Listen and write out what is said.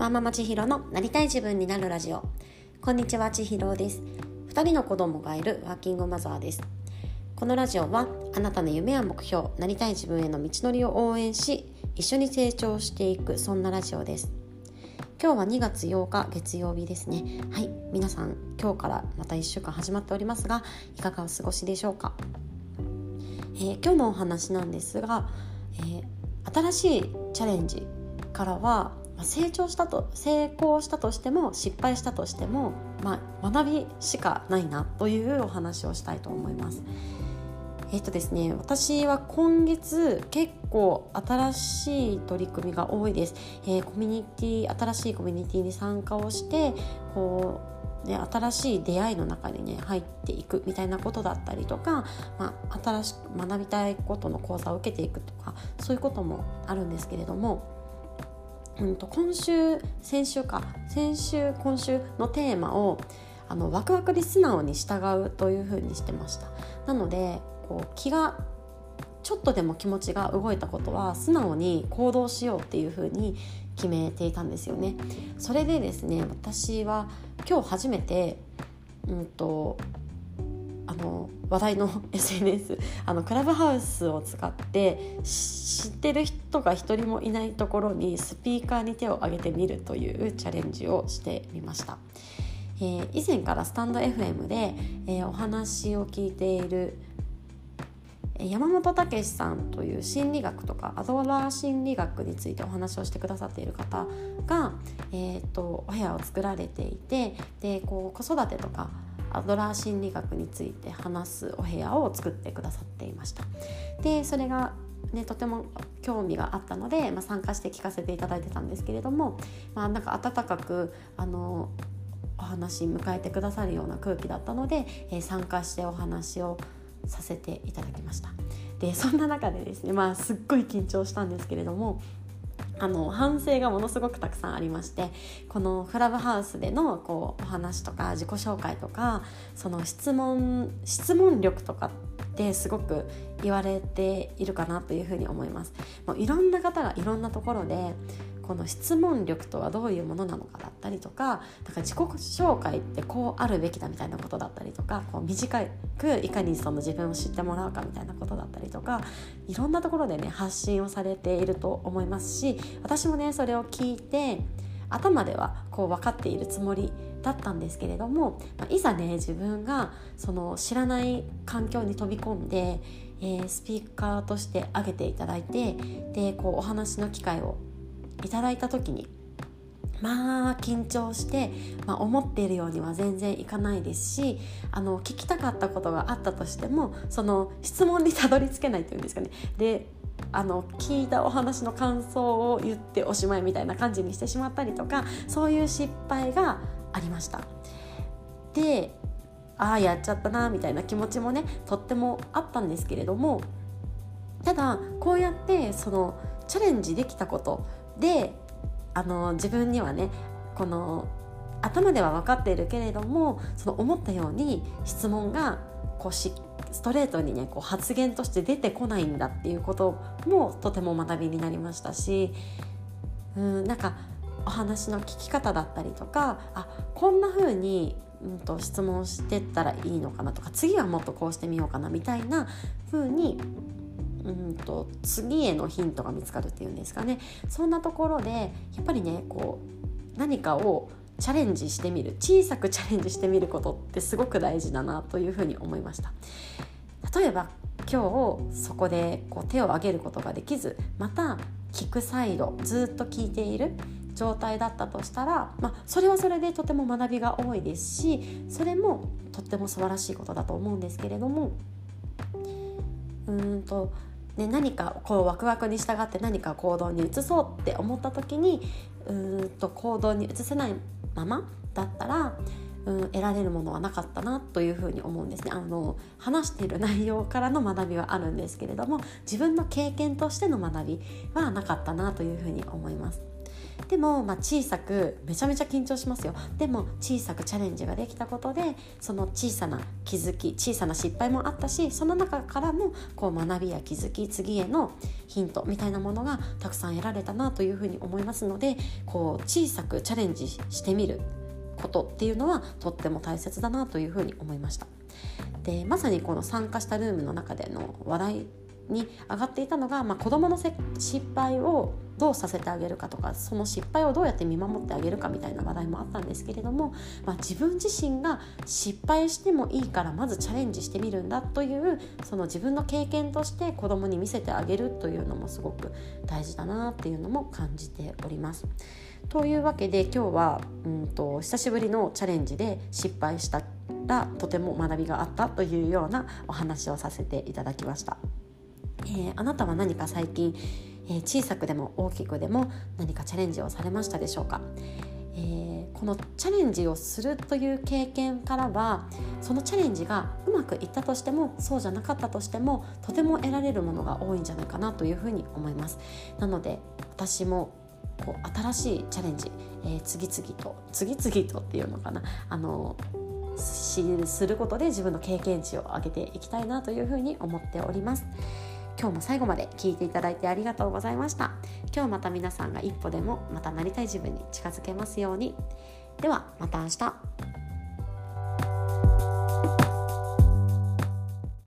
ワーママ千尋のなりたい自分になるラジオ。こんにちは千尋です。2人の子供がいるワーキングマザーです。このラジオはあなたの夢や目標なりたい自分への道のりを応援し一緒に成長していくそんなラジオです。今日は2月8日月曜日ですね。はい皆さん今日からまた1週間始まっておりますがいかがお過ごしでしょうか、えー、今日のお話なんですが、えー、新しいチャレンジからは成長したと成功したとしても失敗したとしても、まあ、学びしかないなというお話をしたいと思います。えっとですね、私は今月結構新しい取り組みが多いです、えー、コミュニティ新しいコミュニティに参加をしてこう、ね、新しい出会いの中にね入っていくみたいなことだったりとか、まあ、新しく学びたいことの講座を受けていくとかそういうこともあるんですけれどもうんと、今週先週か。先週今週のテーマをあのワクワクに素直に従うというふうにしてました。なのでこう気がちょっとでも気持ちが動いたことは素直に行動しようっていうふうに決めていたんですよね。それでですね私は今日初めてうんとあの話題の SNS あのクラブハウスを使って知ってる人が一人もいないところにスピーカーに手を挙げてみるというチャレンジをしてみました、えー、以前からスタンド FM で、えー、お話を聞いている山本武さんという心理学とかアドラー心理学についてお話をしてくださっている方が、えーとお部屋を作られていてでこう子育てとかアドラー心理学について話すお部屋を作ってくださっていました。でそれがね、とても興味があったので、まあ、参加して聞かせていただいてたんですけれども、まあ、なんか温かくあのお話迎えてくださるような空気だったので、えー、参加してお話をさせていただきました。でそんな中でですねまあすっごい緊張したんですけれどもあの反省がものすごくたくさんありましてこのクラブハウスでのこうお話とか自己紹介とかその質問質問力とかってすごく言われているかなというふうに思います。もういろんな方がいろんなところでこの質問力とはどういうものなのかだったりとかなんか自己紹介ってこうあるべきだみたいなことだったりとかこう短くいかにその自分を知ってもらうかみたいなことだったりとかいろんなところでね発信をされていると思いますし私もねそれを聞いて頭ではこう分かっているつもりだったんですけれども、まいざね自分がその知らない環境に飛び込んで、えー、スピーカーとして挙げていただいてでこうお話の機会をいただいた時にまあ緊張して、まあ、思っているようには全然いかないですしあの聞きたかったことがあったとしてもその質問にたどり着けないというんですかねであの聞いたお話の感想を言っておしまいみたいな感じにしてしまったりとかそういう失敗がありました。でああやっちゃったなみたいな気持ちもねとってもあったんですけれどもただこうやってそのチャレンジできたことであの自分にはねこの頭では分かっているけれどもその思ったように質問がこうしストレートにねこう発言として出てこないんだっていうこともとても学びになりましたしうんなんかお話の聞き方だったりとかあこんな風にうんと質問してったらいいのかなとか次はもっとこうしてみようかなみたいな風にうんと次へのヒントが見つかるっていうんですかね。そんなところでやっぱりねこう何かをチャレンジしてみる小さくチャレンジしてみることってすごく大事だなというふうに思いました。例えば今日そこでこう手を挙げることができずまた聞くサイドずっと聞いている状態だったとしたら、まあ、それはそれでとても学びが多いですしそれもとっても素晴らしいことだと思うんですけれどもうんとね、何かこうワクワクに従って何か行動に移そうって思った時にうんと行動に移せないままだったらうん得られるものはなかったなというふうに思うんですねあの話している内容からの学びはあるんですけれども自分の経験としての学びはなかったなというふうに思います。でも、まあ、小さくめちゃめちゃ緊張しますよでも小さくチャレンジができたことでその小さな気づき小さな失敗もあったしその中からもこう学びや気づき次へのヒントみたいなものがたくさん得られたなというふうに思いますのでこう小さくチャレンジしてみることっていうのはとっても大切だなというふうに思いました。でまさにこの参加したルームの中での話題に上がっていたのが、まあ、子どもの失敗をどうさせてあげるかとかその失敗をどうやって見守ってあげるかみたいな話題もあったんですけれども、まあ、自分自身が失敗してもいいからまずチャレンジしてみるんだというその自分の経験として子どもに見せてあげるというのもすごく大事だなっていうのも感じております。というわけで今日はうんと久しぶりのチャレンジで失敗したらとても学びがあったというようなお話をさせていただきました。えー、あなたは何か最近、えー、小さくでも大きくでも何かチャレンジをされましたでしょうか、えー、このチャレンジをするという経験からはそのチャレンジがうまくいったとしてもそうじゃなかったとしてもとても得られるものが多いんじゃないかなというふうに思います。なので私もこう新しいチャレンジ、えー、次々と次々とっていうのかな？あのすることで自分の経験値を上げていきたいなというふうに思っております。今日も最後まで聞いていただいてありがとうございました。今日また皆さんが一歩でもまたなりたい自分に近づけますように。ではまた明日。